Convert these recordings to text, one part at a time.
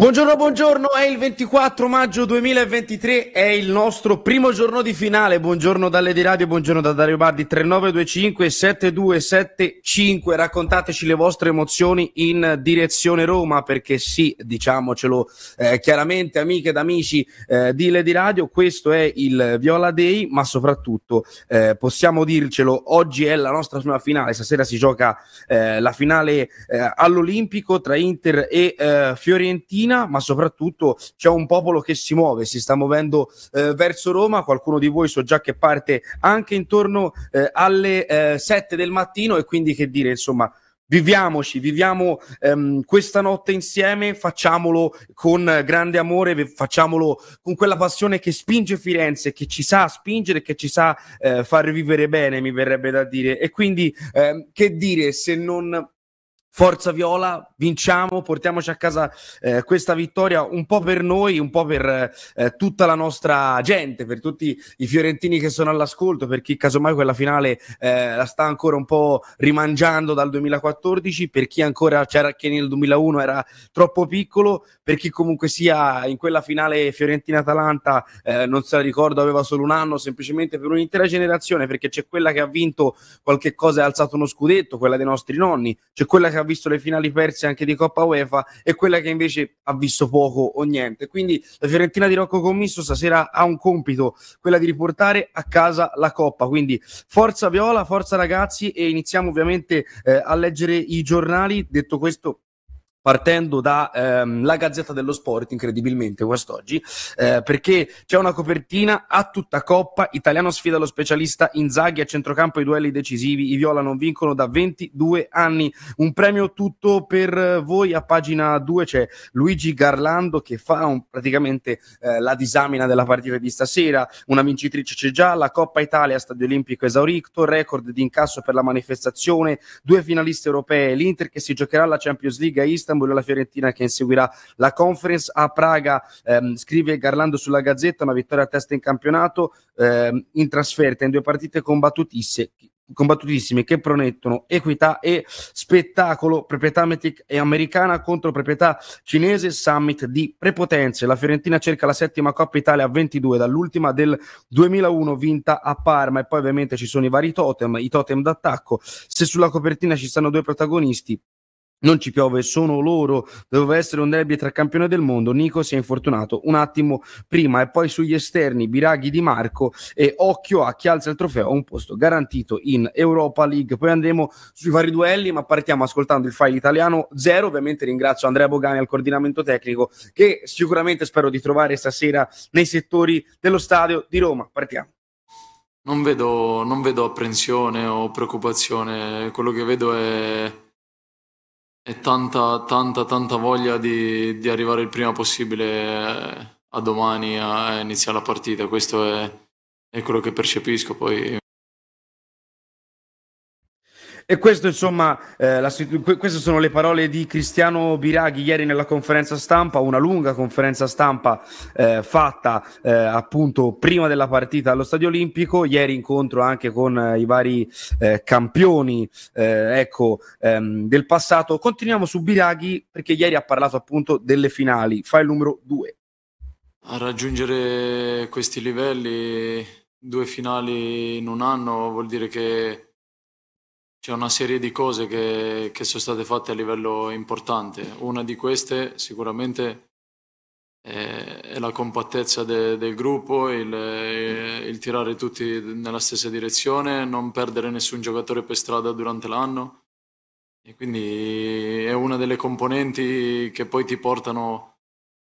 Buongiorno, buongiorno, è il 24 maggio 2023, è il nostro primo giorno di finale. Buongiorno dalle di radio, buongiorno da Dario Bardi 3925 7275. Raccontateci le vostre emozioni in direzione Roma, perché sì, diciamocelo eh, chiaramente, amiche ed amici eh, di Lady Radio, questo è il Viola Day, ma soprattutto eh, possiamo dircelo, oggi è la nostra prima finale, stasera si gioca eh, la finale eh, all'Olimpico tra Inter e eh, Fiorentina Fiorentina, ma soprattutto c'è un popolo che si muove, si sta muovendo eh, verso Roma. Qualcuno di voi so già che parte anche intorno eh, alle eh, 7 del mattino e quindi che dire, insomma, viviamoci, viviamo ehm, questa notte insieme, facciamolo con grande amore, facciamolo con quella passione che spinge Firenze, che ci sa spingere, che ci sa eh, far vivere bene, mi verrebbe da dire. E quindi eh, che dire se non Forza Viola, vinciamo, portiamoci a casa eh, questa vittoria un po' per noi, un po' per eh, tutta la nostra gente, per tutti i fiorentini che sono all'ascolto, per chi casomai quella finale eh, la sta ancora un po' rimangiando dal 2014, per chi ancora c'era che nel 2001 era troppo piccolo, per chi comunque sia in quella finale Fiorentina-Atalanta eh, non se la ricordo, aveva solo un anno, semplicemente per un'intera generazione, perché c'è quella che ha vinto qualche cosa e ha alzato uno scudetto, quella dei nostri nonni, c'è quella che ha visto le finali perse anche di Coppa UEFA e quella che invece ha visto poco o niente. Quindi la Fiorentina di Rocco Commisso stasera ha un compito, quella di riportare a casa la Coppa. Quindi forza Viola, forza ragazzi e iniziamo ovviamente eh, a leggere i giornali. Detto questo, partendo dalla ehm, Gazzetta dello Sport, incredibilmente quest'oggi, eh, perché c'è una copertina a tutta coppa, italiano sfida lo specialista Inzaghi a centrocampo i duelli decisivi, i Viola non vincono da 22 anni, un premio tutto per voi, a pagina 2 c'è Luigi Garlando che fa un, praticamente eh, la disamina della partita di stasera, una vincitrice c'è già, la Coppa Italia Stadio Olimpico esaurito, record di incasso per la manifestazione, due finaliste europee, l'Inter che si giocherà la Champions League a Istanbul, Istanbul e la Fiorentina che inseguirà la conference a Praga. Ehm, scrive Garlando sulla Gazzetta, una vittoria a testa in campionato, ehm, in trasferta in due partite combattutissime combattutissime che promettono equità e spettacolo, proprietà americana contro proprietà cinese, summit di prepotenze. La Fiorentina cerca la settima Coppa Italia a 22 dall'ultima del 2001 vinta a Parma e poi ovviamente ci sono i vari totem, i totem d'attacco. Se sulla copertina ci stanno due protagonisti, non ci piove, sono loro. Doveva essere un derby tra campioni del mondo. Nico si è infortunato un attimo prima e poi sugli esterni Biraghi di Marco e occhio a chi alza il trofeo a un posto garantito in Europa League. Poi andremo sui vari duelli, ma partiamo ascoltando il file italiano zero. Ovviamente ringrazio Andrea Bogani al coordinamento tecnico che sicuramente spero di trovare stasera nei settori dello stadio di Roma. Partiamo. Non vedo, non vedo apprensione o preoccupazione, quello che vedo è e tanta, tanta, tanta voglia di, di arrivare il prima possibile eh, a domani a iniziare la partita. Questo è, è quello che percepisco. Poi e questo, insomma, eh, la, queste sono le parole di Cristiano Biraghi ieri nella conferenza stampa, una lunga conferenza stampa eh, fatta eh, appunto prima della partita allo Stadio Olimpico. Ieri incontro anche con eh, i vari eh, campioni eh, ecco, ehm, del passato. Continuiamo su Biraghi perché ieri ha parlato appunto delle finali. Fa il numero due. A raggiungere questi livelli, due finali in un anno, vuol dire che c'è una serie di cose che, che, sono state fatte a livello importante. Una di queste sicuramente è, è la compattezza de, del gruppo, il, il, tirare tutti nella stessa direzione, non perdere nessun giocatore per strada durante l'anno. E quindi è una delle componenti che poi ti portano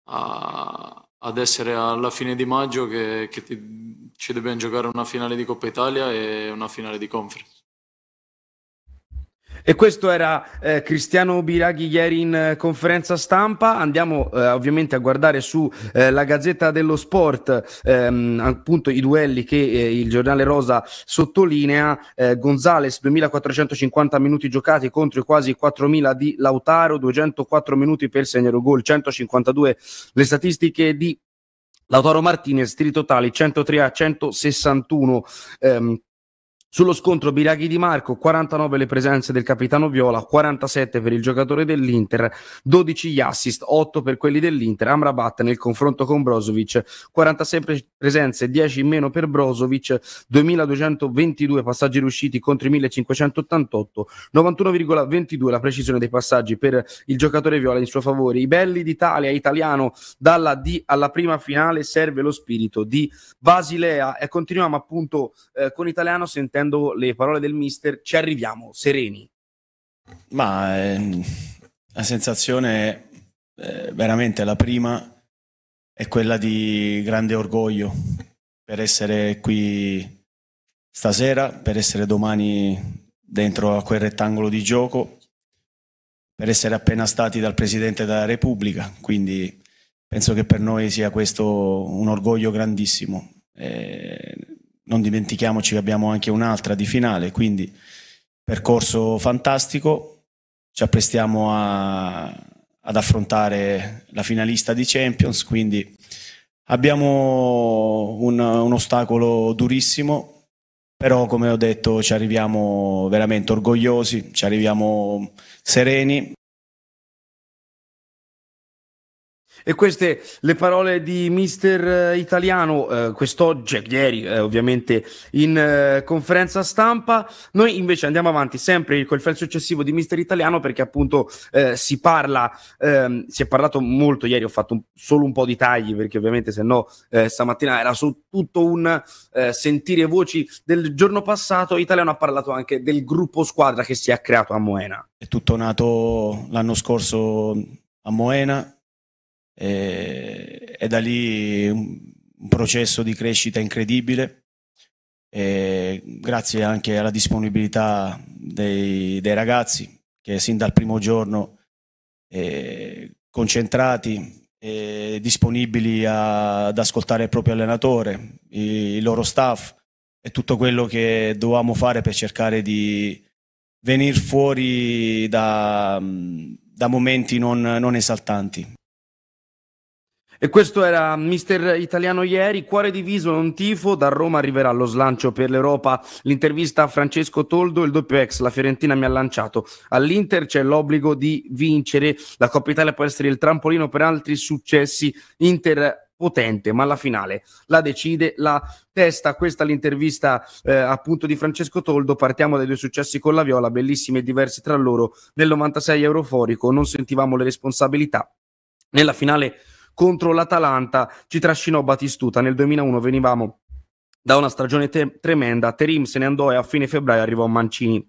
a, ad essere alla fine di maggio che, che ti, ci dobbiamo giocare una finale di Coppa Italia e una finale di conference. E questo era eh, Cristiano Biraghi ieri in eh, conferenza stampa. Andiamo eh, ovviamente a guardare su eh, la Gazzetta dello Sport, ehm, appunto i duelli che eh, il giornale Rosa sottolinea. Eh, Gonzales 2450 minuti giocati contro i quasi 4000 di Lautaro, 204 minuti per segnare gol, 152 le statistiche di Lautaro Martinez, tiri totali 103 a 161. Ehm, Sullo scontro Biraghi di Marco, 49 le presenze del capitano Viola, 47 per il giocatore dell'Inter, 12 gli assist, 8 per quelli dell'Inter. Amrabat nel confronto con Brozovic, 46 pre- presenze, 10 in meno per Brozovic, 2222 passaggi riusciti contro i 1588, 91,22 la precisione dei passaggi per il giocatore Viola in suo favore. I belli d'Italia, italiano dalla D alla prima finale, serve lo spirito di Basilea e continuiamo appunto eh, con italiano sentendo sentendo le parole del mister, ci arriviamo sereni? Ma eh, la sensazione eh, veramente la prima è quella di grande orgoglio per essere qui stasera, per essere domani dentro a quel rettangolo di gioco, per essere appena stati dal Presidente della Repubblica, quindi penso che per noi sia questo un orgoglio grandissimo. Eh, non dimentichiamoci che abbiamo anche un'altra di finale, quindi percorso fantastico, ci apprestiamo a, ad affrontare la finalista di Champions, quindi abbiamo un, un ostacolo durissimo, però come ho detto ci arriviamo veramente orgogliosi, ci arriviamo sereni E queste le parole di mister eh, italiano eh, quest'oggi, ieri eh, ovviamente in eh, conferenza stampa. Noi invece andiamo avanti sempre col file successivo di mister italiano perché appunto eh, si parla, ehm, si è parlato molto ieri, ho fatto un, solo un po' di tagli perché ovviamente se no eh, stamattina era su tutto un sentire voci del giorno passato. Italiano ha parlato anche del gruppo squadra che si è creato a Moena. È tutto nato l'anno scorso a Moena e, e da lì un, un, processo di crescita incredibile. E grazie anche alla disponibilità dei, dei ragazzi che sin dal primo giorno eh, concentrati e disponibili a, ad ascoltare il proprio allenatore, i, il loro staff e tutto quello che dovevamo fare per cercare di venire fuori da, da momenti non, non esaltanti. E questo era Mister Italiano ieri, cuore diviso, non tifo, da Roma arriverà lo slancio per l'Europa, l'intervista a Francesco Toldo, il doppio ex, la Fiorentina mi ha lanciato, all'Inter c'è l'obbligo di vincere, la Coppa Italia può essere il trampolino per altri successi, Inter potente, ma la finale la decide la testa. Questa è l'intervista eh, appunto di Francesco Toldo. Partiamo dai due successi con la Viola, bellissimi e diversi tra loro. Nel 96 euroforico non sentivamo le responsabilità. Nella finale contro l'Atalanta ci trascinò Batistuta. Nel 2001 venivamo da una stagione te- tremenda, Terim se ne andò e a fine febbraio arrivò Mancini.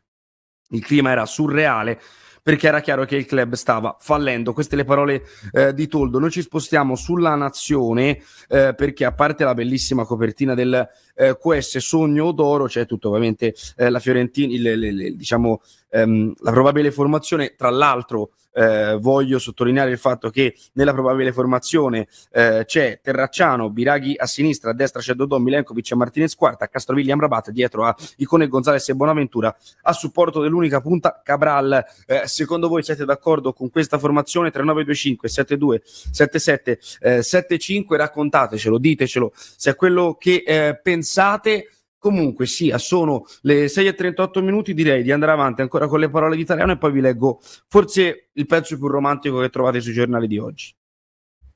Il clima era surreale perché era chiaro che il club stava fallendo. Queste le parole eh, di Toldo. Noi ci spostiamo sulla nazione eh, perché a parte la bellissima copertina del eh, QS Sogno d'Oro, c'è tutto ovviamente eh, la Fiorentina, il, il, il, diciamo ehm, la probabile formazione, tra l'altro eh, voglio sottolineare il fatto che nella probabile formazione eh, c'è Terracciano, Biraghi a sinistra, a destra c'è Dodò, Milenkovic e Martinez quarta, a Castrovigli Amrabat dietro a Icone Gonzalez e Bonaventura a supporto dell'unica punta Cabral. Eh, secondo voi siete d'accordo con questa formazione 3925 72 77 eh, 75? Raccontatecelo, ditecelo se è quello che eh, pensate. Comunque sia, sono le 6.38 minuti, direi di andare avanti ancora con le parole di italiano e poi vi leggo forse il pezzo più romantico che trovate sui giornali di oggi.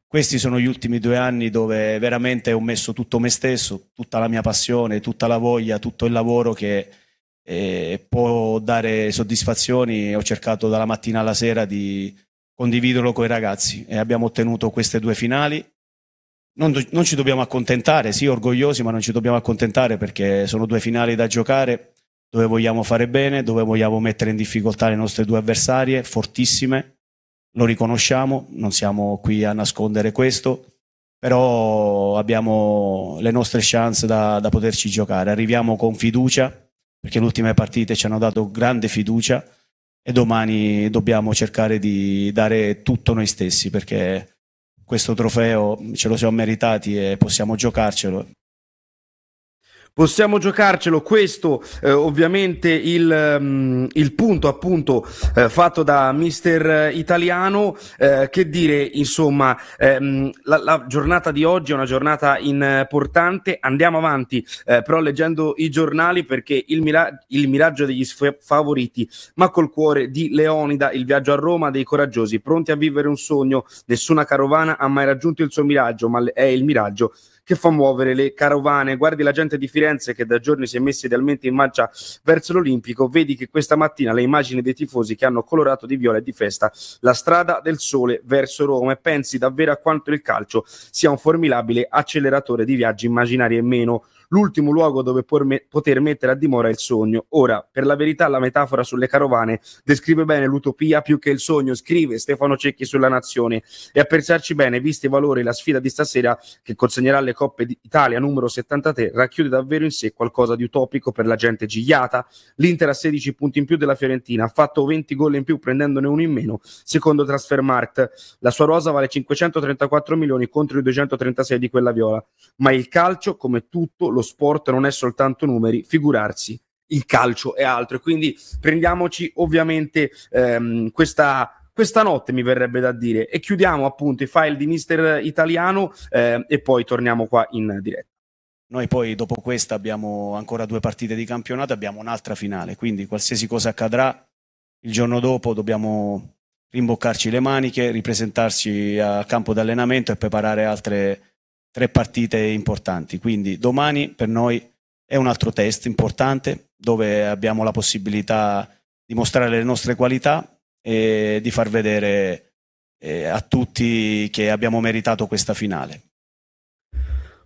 Questi sono gli ultimi due anni dove veramente ho messo tutto me stesso, tutta la mia passione, tutta la voglia, tutto il lavoro che eh, può dare soddisfazioni. Ho cercato dalla mattina alla sera di condividerlo con i ragazzi e abbiamo ottenuto queste due finali non, non, ci dobbiamo accontentare, sì, orgogliosi, ma non ci dobbiamo accontentare perché sono due finali da giocare dove vogliamo fare bene, dove vogliamo mettere in difficoltà le nostre due avversarie fortissime. Lo riconosciamo, non siamo qui a nascondere questo, però abbiamo le nostre chance da, da poterci giocare. Arriviamo con fiducia, perché le ultime partite ci hanno dato grande fiducia e domani dobbiamo cercare di dare tutto noi stessi perché questo trofeo ce lo siamo meritati e possiamo giocarcelo. Possiamo giocarcelo. Questo eh, ovviamente il, um, il, punto appunto eh, fatto da mister italiano. Eh, che dire, insomma, ehm, la, la, giornata di oggi è una giornata importante. Andiamo avanti, eh, però leggendo i giornali perché il, mira- il miraggio degli favoriti, ma col cuore di Leonida, il viaggio a Roma dei coraggiosi, pronti a vivere un sogno. Nessuna carovana ha mai raggiunto il suo miraggio, ma è il miraggio che fa muovere le carovane. Guardi la gente di Firenze che da giorni si è messa idealmente in marcia verso l'Olimpico, vedi che questa mattina le immagini dei tifosi che hanno colorato di viola e di festa la strada del sole verso Roma e pensi davvero a quanto il calcio sia un formidabile acceleratore di viaggi immaginari e meno l'ultimo luogo dove poter mettere a dimora il sogno. Ora, per la verità, la metafora sulle carovane descrive bene l'utopia più che il sogno, scrive Stefano Cecchi sulla Nazione. E a pensarci bene, visti i valori, la sfida di stasera che consegnerà le Coppe d'Italia numero 73 racchiude davvero in sé qualcosa di utopico per la gente gigliata. L'Inter ha 16 punti in più della Fiorentina, ha fatto 20 gol in più prendendone uno in meno, secondo Transfermarkt. La sua rosa vale 534 milioni contro i 236 di quella viola. Ma il calcio, come tutto, lo lo sport non è soltanto numeri, figurarsi il calcio è altro. E quindi prendiamoci ovviamente ehm, questa, questa notte, mi verrebbe da dire, e chiudiamo appunto i file di Mister Italiano eh, e poi torniamo qua in diretta. Noi poi dopo questa abbiamo ancora due partite di campionato, abbiamo un'altra finale, quindi qualsiasi cosa accadrà il giorno dopo dobbiamo rimboccarci le maniche, ripresentarci al campo d'allenamento e preparare altre tre partite importanti. Quindi domani per noi è un altro test importante dove abbiamo la possibilità di mostrare le nostre qualità e di far vedere eh, a tutti che abbiamo meritato questa finale.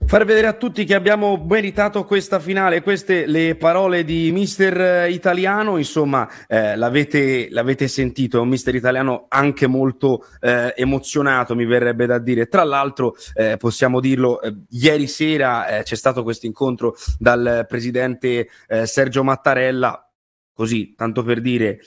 Far vedere a tutti che abbiamo meritato questa finale, queste le parole di mister italiano, insomma eh, l'avete, l'avete, sentito, è un mister italiano anche molto eh, emozionato, mi verrebbe da dire. Tra l'altro eh, possiamo dirlo, eh, ieri sera eh, c'è stato questo incontro dal presidente eh, Sergio Mattarella, così tanto per dire,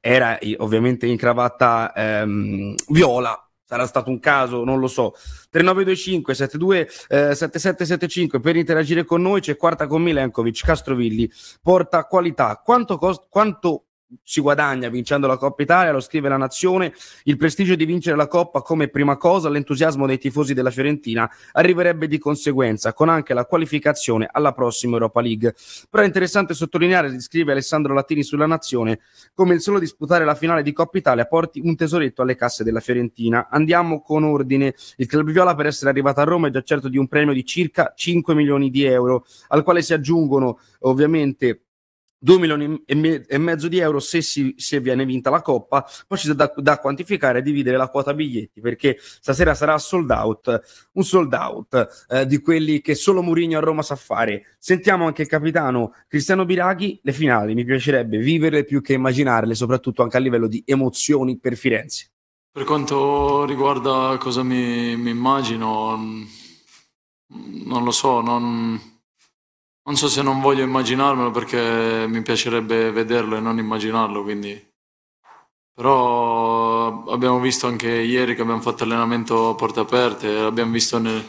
era ovviamente in cravatta ehm, viola, sarà stato un caso, non lo so. 3925 72 eh, 7775 per interagire con noi c'è quarta con Milenkovic, Castrovilli, porta qualità. Quanto, cost- quanto si guadagna vincendo la Coppa Italia, lo scrive la Nazione, il prestigio di vincere la Coppa come prima cosa, l'entusiasmo dei tifosi della Fiorentina arriverebbe di conseguenza, con anche la qualificazione alla prossima Europa League. Però è interessante sottolineare, scrive Alessandro Latini sulla Nazione, come il solo disputare la finale di Coppa Italia porti un tesoretto alle casse della Fiorentina. Andiamo con ordine. Il Club Viola per essere arrivato a Roma è già certo di un premio di circa 5 milioni di euro, al quale si aggiungono ovviamente 2 milioni e, mezzo di euro se, si, se viene vinta la Coppa, poi ci da, da quantificare e dividere la quota biglietti perché stasera sarà sold out, un sold out eh, di quelli che solo Mourinho a Roma sa fare. Sentiamo anche il capitano Cristiano Biraghi, le finali mi piacerebbe viverle più che immaginarle, soprattutto anche a livello di emozioni per Firenze. Per quanto riguarda cosa mi, mi immagino, non lo so, non non so se non voglio immaginarmelo perché mi piacerebbe vederlo e non immaginarlo, quindi... Però abbiamo visto anche ieri che abbiamo fatto allenamento a porte aperte, abbiamo visto nel,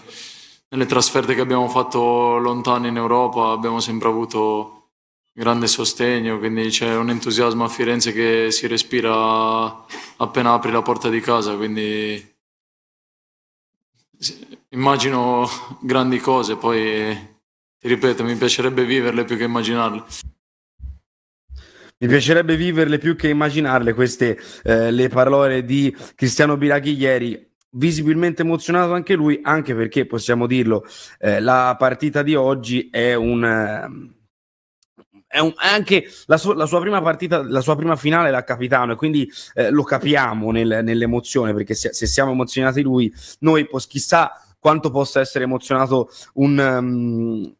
nelle trasferte che abbiamo fatto lontano in Europa, abbiamo sempre avuto grande sostegno, quindi c'è un entusiasmo a Firenze che si respira appena apri la porta di casa, quindi immagino grandi cose, poi ripeto, mi piacerebbe viverle più che immaginarle. Mi piacerebbe viverle più che immaginarle queste eh, le parole di Cristiano Biraghi ieri. Visibilmente emozionato anche lui, anche perché possiamo dirlo, eh, la partita di oggi è un. Eh, è, un, è anche la, su, la, sua prima partita, la sua prima finale da capitano, e quindi eh, lo capiamo nel, nell'emozione perché se, se, siamo emozionati lui, noi pos, chissà quanto possa essere emozionato un, um,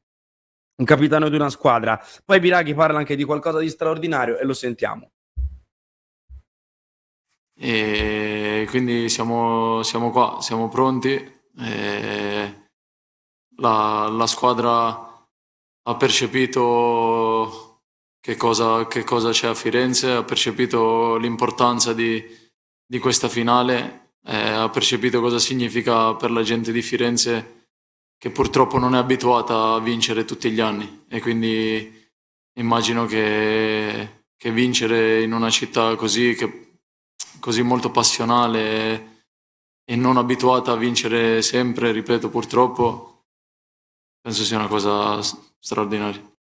un capitano di una squadra. Poi Biraghi parla anche di qualcosa di straordinario e lo sentiamo. E quindi siamo, siamo qua, siamo pronti. La, la, squadra ha percepito che cosa, che cosa, c'è a Firenze, ha percepito l'importanza di, di questa finale, eh, ha percepito cosa significa per la gente di Firenze che purtroppo non è abituata a vincere tutti gli anni e quindi immagino che, che vincere in una città così, che, così molto passionale e non abituata a vincere sempre, ripeto purtroppo, penso sia una cosa straordinaria.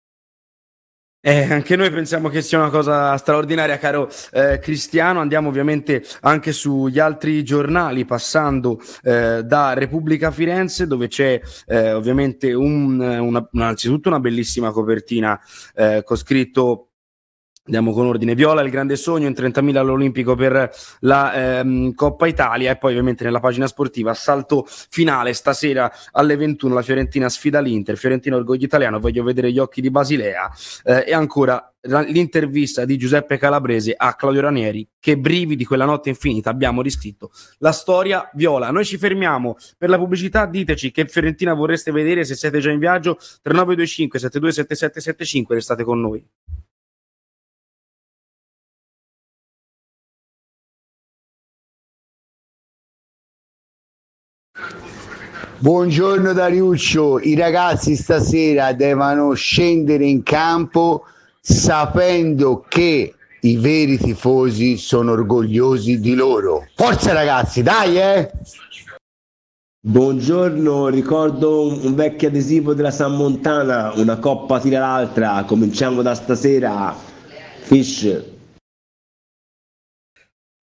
Eh, anche noi pensiamo che sia una cosa straordinaria, caro eh, Cristiano. Andiamo ovviamente anche sugli altri giornali, passando eh, da Repubblica Firenze, dove c'è eh, ovviamente un, una, innanzitutto una bellissima copertina eh, con scritto Andiamo con ordine. Viola il grande sogno in 30.000 all'Olimpico per la ehm, Coppa Italia e poi ovviamente nella pagina sportiva salto finale stasera alle 21 la Fiorentina sfida l'Inter, Fiorentina orgoglio italiano, voglio vedere gli occhi di Basilea eh, e ancora l'intervista di Giuseppe Calabrese a Claudio Ranieri che brividi quella notte infinita abbiamo riscritto la storia viola. Noi ci fermiamo per la pubblicità, diteci che Fiorentina vorreste vedere se siete già in viaggio 3925 727775 restate con noi. Buongiorno Dariuccio, i ragazzi stasera devono scendere in campo sapendo che i veri tifosi sono orgogliosi di loro. Forza ragazzi, dai eh! Buongiorno, ricordo un, vecchio adesivo della San Montana, una coppa tira l'altra, cominciamo da stasera. Fish.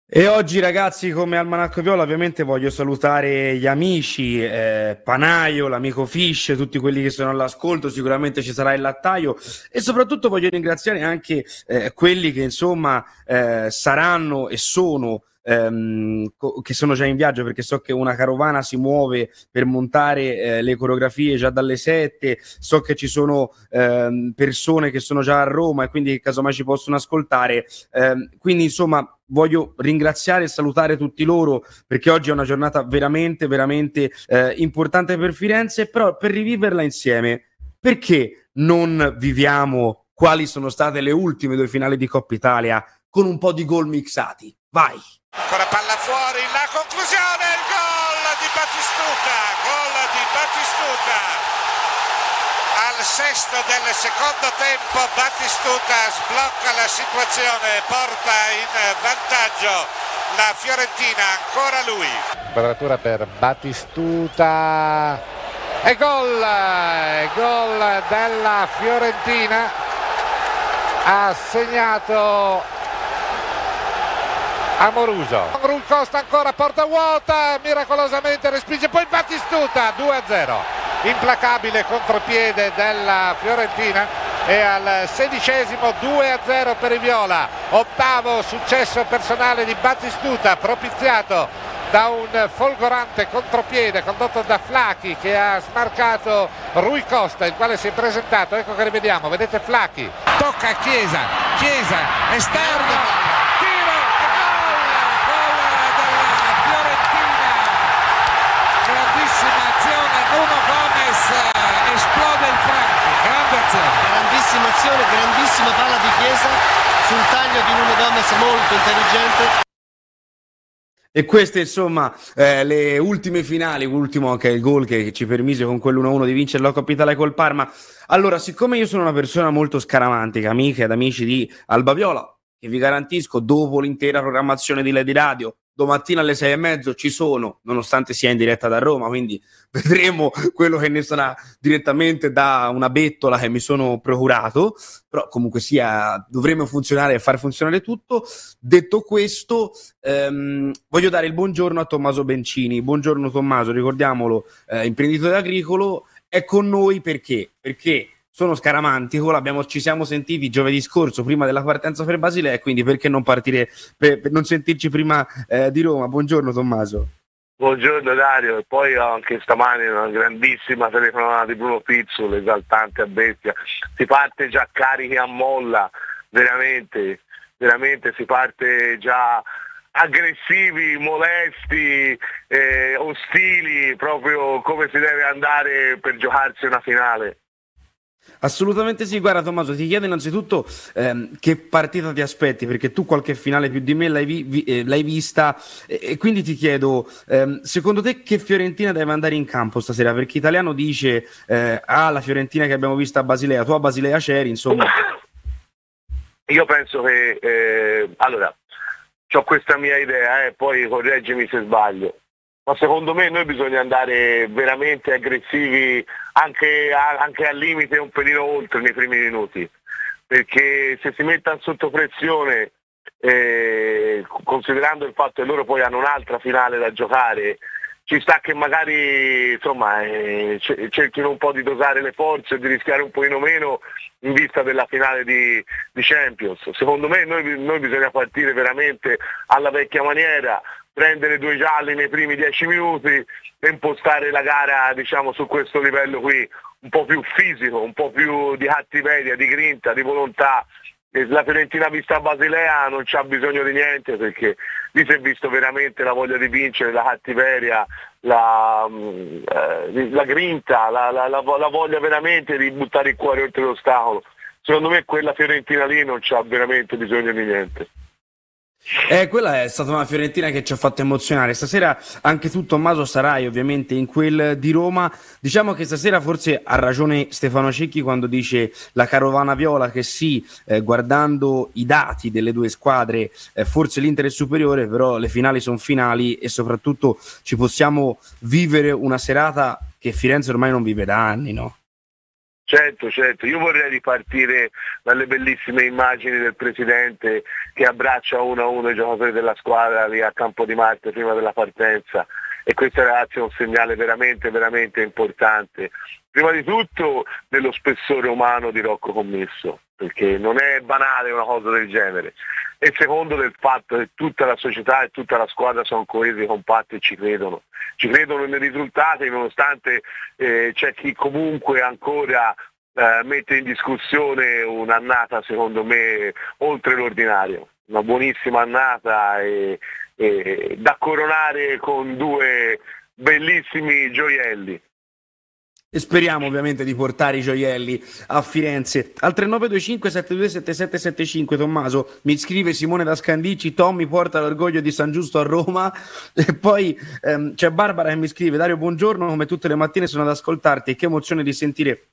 E oggi ragazzi come Almanacco Viola ovviamente voglio salutare gli amici, eh, Panaio, l'amico Fish, tutti quelli che sono all'ascolto, sicuramente ci sarà il lattaio. E soprattutto voglio ringraziare anche eh, quelli che insomma eh, saranno e sono ehm, co- che sono già in viaggio perché so che una carovana si muove per montare eh, le coreografie già dalle 7, so che ci sono ehm, persone che sono già a Roma e quindi casomai ci possono ascoltare. Ehm, quindi insomma voglio ringraziare e salutare tutti loro perché oggi è una giornata veramente, veramente eh, importante per Firenze, però per riviverla insieme, perché non viviamo quali sono state le ultime due finali di Coppa Italia con un po' di gol mixati? Vai! Ancora palla fuori, la conclusione, il gol di Battistuta, gol di Battistuta. Al sesto del secondo tempo Battistuta sblocca la situazione, porta in vantaggio la Fiorentina, ancora lui. Quadratura per Battistuta e gol, gol della Fiorentina. Ha segnato Amoruso. Rui Costa ancora porta vuota, miracolosamente respinge poi Battistuta 2-0. Implacabile contropiede della Fiorentina e al sedicesimo 2-0 per i Viola. Ottavo successo personale di Battistuta propiziato da un folgorante contropiede condotto da Flacchi che ha smarcato Rui Costa il quale si è presentato ecco che rivediamo vedete Flacchi tocca Chiesa Chiesa esterno esplode il Franchi, grande azione. Azione, grandissima palla di Chiesa sul taglio di Nuno Gomez molto intelligente. E queste insomma eh, le ultime finali, l'ultimo anche il gol che ci permise con quell'1-1 di vincere la Coppa Italia col Parma. Allora, siccome io sono una persona molto scaramantica, amiche ed amici di Alba Viola, che vi garantisco dopo l'intera programmazione di Lady Radio domattina alle sei e mezzo ci sono, nonostante sia in diretta da Roma, quindi vedremo quello che ne sarà direttamente da una bettola che mi sono procurato, però comunque sia, dovremo funzionare e far funzionare tutto. Detto questo, ehm, voglio dare il buongiorno a Tommaso Bencini. Buongiorno Tommaso, ricordiamolo, eh, imprenditore agricolo, è con noi perché? Perché sono scaramantico, l'abbiamo, ci siamo sentiti giovedì scorso prima della partenza per Basilea quindi perché non partire, per, per non sentirci prima eh, di Roma? Buongiorno Tommaso. Buongiorno Dario, e poi anche stamani una grandissima telefonata di Bruno Pizzolo, esaltante a bestia. Si parte già carichi a molla, veramente, veramente si parte già aggressivi, molesti, eh, ostili, proprio come si deve andare per giocarsi una finale. Assolutamente sì, guarda Tommaso, ti chiedo innanzitutto ehm, che partita ti aspetti, perché tu qualche finale più di me l'hai, vi, vi, eh, l'hai vista e, e, quindi ti chiedo, ehm, secondo te che Fiorentina deve andare in campo stasera? Perché Italiano dice, eh, ah la Fiorentina che abbiamo visto a Basilea, tu a Basilea c'eri, insomma. Io penso che, eh, allora, ho questa mia idea, eh, poi correggimi se sbaglio ma secondo me noi bisogna andare veramente aggressivi anche, anche al limite un pelino oltre nei primi minuti, perché se si mettono sotto pressione, eh, considerando il fatto che loro poi hanno un'altra finale da giocare, ci sta che magari insomma, eh, cerchino un po' di dosare le forze di rischiare un pochino meno in vista della finale di, di Champions. Secondo me noi, noi bisogna partire veramente alla vecchia maniera, prendere due gialli nei primi dieci minuti e impostare la gara diciamo, su questo livello qui un po' più fisico, un po' più di cattiveria, di grinta, di volontà. La Fiorentina vista a Basilea non c'ha bisogno di niente perché lì si è visto veramente la voglia di vincere, la cattiveria, la, mm, eh, la grinta, la, la, la, voglia veramente di buttare il cuore oltre l'ostacolo. Secondo me quella Fiorentina lì non c'ha veramente bisogno di niente. Eh, quella è stata una Fiorentina che ci ha fatto emozionare. Stasera anche tu, Tommaso, sarai ovviamente in quel di Roma. Diciamo che stasera forse ha ragione Stefano Cecchi quando dice la carovana viola che sì, eh, guardando i dati delle due squadre, eh, forse l'Inter è superiore, però le finali sono finali e soprattutto ci possiamo vivere una serata che Firenze ormai non vive da anni, no? Certo, certo, io vorrei ripartire dalle bellissime immagini del Presidente che abbraccia uno a uno i giocatori della squadra lì a Campo di Marte prima della partenza e questo ragazzi è un segnale veramente, veramente importante. Prima di tutto dello spessore umano di Rocco Commesso, perché non è banale una cosa del genere. E secondo del fatto che tutta la società e tutta la squadra sono coesi, compatti e ci credono. Ci credono nei risultati nonostante eh, c'è chi comunque ancora eh, mette in discussione un'annata secondo me oltre l'ordinario. Una buonissima annata e, e da coronare con due bellissimi gioielli. E speriamo ovviamente di portare i gioielli a Firenze. Al 3925 727775 Tommaso mi scrive Simone da Scandicci, Tommy porta l'orgoglio di San Giusto a Roma e poi ehm, c'è Barbara che mi scrive Dario buongiorno, come tutte le mattine sono ad ascoltarti e che emozione di sentire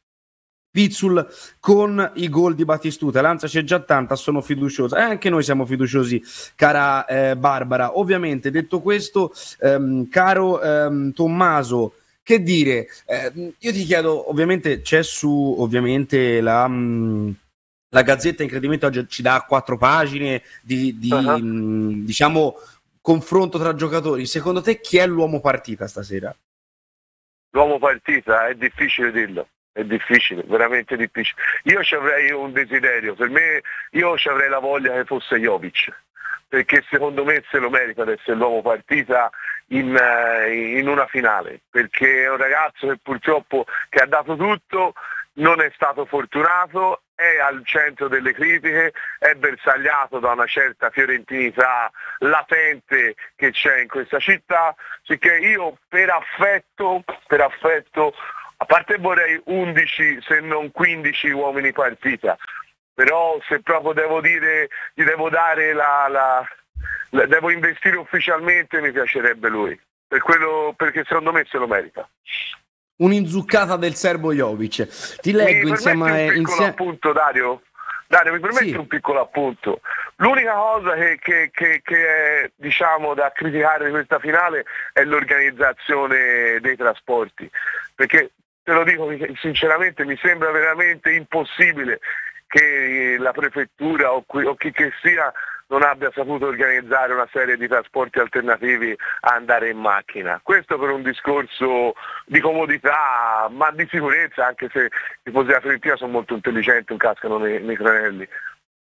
Pizzul con i gol di Battistuta. L'ansia c'è già tanta, sono fiduciosa. E eh, anche noi siamo fiduciosi, cara eh, Barbara. Ovviamente, detto questo, ehm, caro ehm, Tommaso, che dire, eh, io ti chiedo, ovviamente c'è su ovviamente la... Mh, mm, la Gazzetta incredibilmente oggi ci dà quattro pagine di, di uh-huh. mh, diciamo confronto tra giocatori. Secondo te chi è l'uomo partita stasera? L'uomo partita è difficile dirlo è difficile, veramente difficile. Io ci avrei un desiderio, per me io ci avrei la voglia che fosse Jovic, perché secondo me se lo merita di essere l'uomo partita in, eh, in, una finale, perché è un ragazzo che purtroppo che ha dato tutto, non è stato fortunato, è al centro delle critiche, è bersagliato da una certa fiorentinità latente che c'è in questa città, sicché io per affetto, per affetto a parte vorrei 11 se non 15 uomini partita, però se proprio devo dire, gli devo dare la, la, la devo investire ufficialmente mi piacerebbe lui, per quello, perché secondo me se lo merita. Un'inzuccata del serbo Jovic. Ti leggo insieme a... Un piccolo appunto Dario? Dario, mi permetti sì. un piccolo appunto? L'unica cosa che, che, che, che è diciamo, da criticare di questa finale è l'organizzazione dei trasporti, perché te lo dico sinceramente, mi sembra veramente impossibile che la prefettura o, qui, o chi che sia non abbia saputo organizzare una serie di trasporti alternativi a andare in macchina. Questo per un discorso di comodità, ma di sicurezza, anche se i tifosi della Fiorentina sono molto intelligenti, non cascano nei, nei tranelli.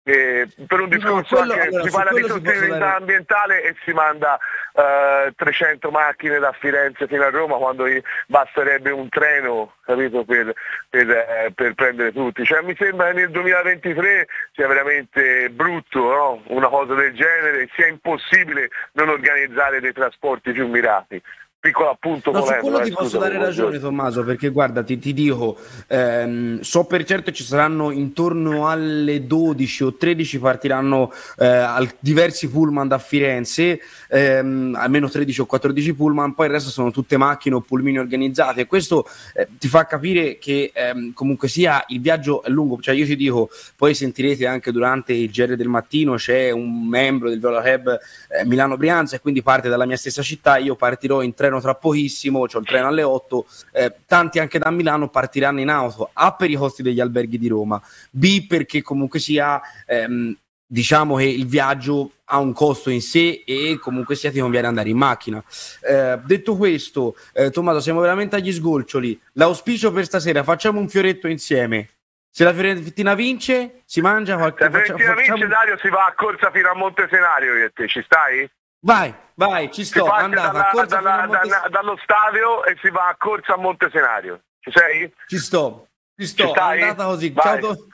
Eh, per un discorso no, quello, anche, allora, si parla di sostenibilità ambientale e si manda eh, 300 macchine da Firenze fino a Roma quando basterebbe un treno capito, per, per, eh, per, prendere tutti. Cioè, mi sembra che nel 2023 sia veramente brutto no? una cosa del genere, sia impossibile non organizzare dei trasporti più mirati. Piccolo appunto no, su volendo, quello eh, ti posso scusami, dare ragione. Tommaso perché guarda ti, ti dico ehm, so per certo ci saranno intorno alle 12 o 13 partiranno eh, al- diversi pullman da Firenze ehm, almeno 13 o 14 pullman poi il resto sono tutte macchine o pulmini organizzate e questo eh, ti fa capire che ehm, comunque sia il viaggio è lungo cioè io ti dico poi sentirete anche durante il GR del mattino c'è un membro del Viola Club eh, Milano Brianza e quindi parte dalla mia stessa città io partirò in treno tra pochissimo c'ho il treno alle 8 eh, tanti anche da Milano partiranno in auto A per i costi degli alberghi di Roma B perché comunque sia ehm, diciamo che il viaggio ha un costo in sé e comunque sia ti conviene andare in macchina. Eh, detto questo eh, Tommaso siamo veramente agli sgolcioli l'auspicio per stasera facciamo un fioretto insieme. Se la Fiorentina vince si mangia qualche Se Fiorentina vince Dario si va a corsa fino a Montesenario io e te, ci stai? Vai vai ci Si sto parte andata dalla- corsa dalla- a Montes- da- dallo stadio e si va a corsa a Montesenario. Ci sei? Ci sto, ci sto, Ci stai? andata così. Vai. Ciao, To-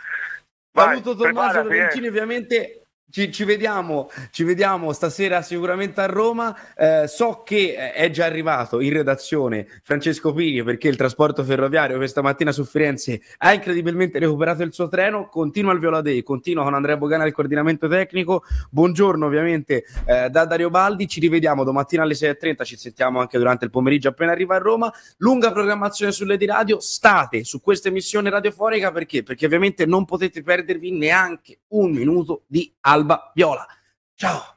Vai, saluto Tommaso preparati, eh. Ovviamente ci, ci vediamo, ci vediamo stasera sicuramente a Roma. Eh, so che eh, è già arrivato in redazione Francesco Pini perché il trasporto ferroviario questa mattina su Firenze ha incredibilmente recuperato il suo treno. Continua il Viola Day, continua con Andrea Bogana il coordinamento tecnico. Buongiorno ovviamente eh, da Dario Baldi, ci rivediamo domattina alle 6.30, ci sentiamo anche durante il pomeriggio appena arriva a Roma. Lunga programmazione sulle di radio, state su questa emissione radiofonica perché? Perché ovviamente non potete perdervi neanche un minuto di Alba Viola. Ciao!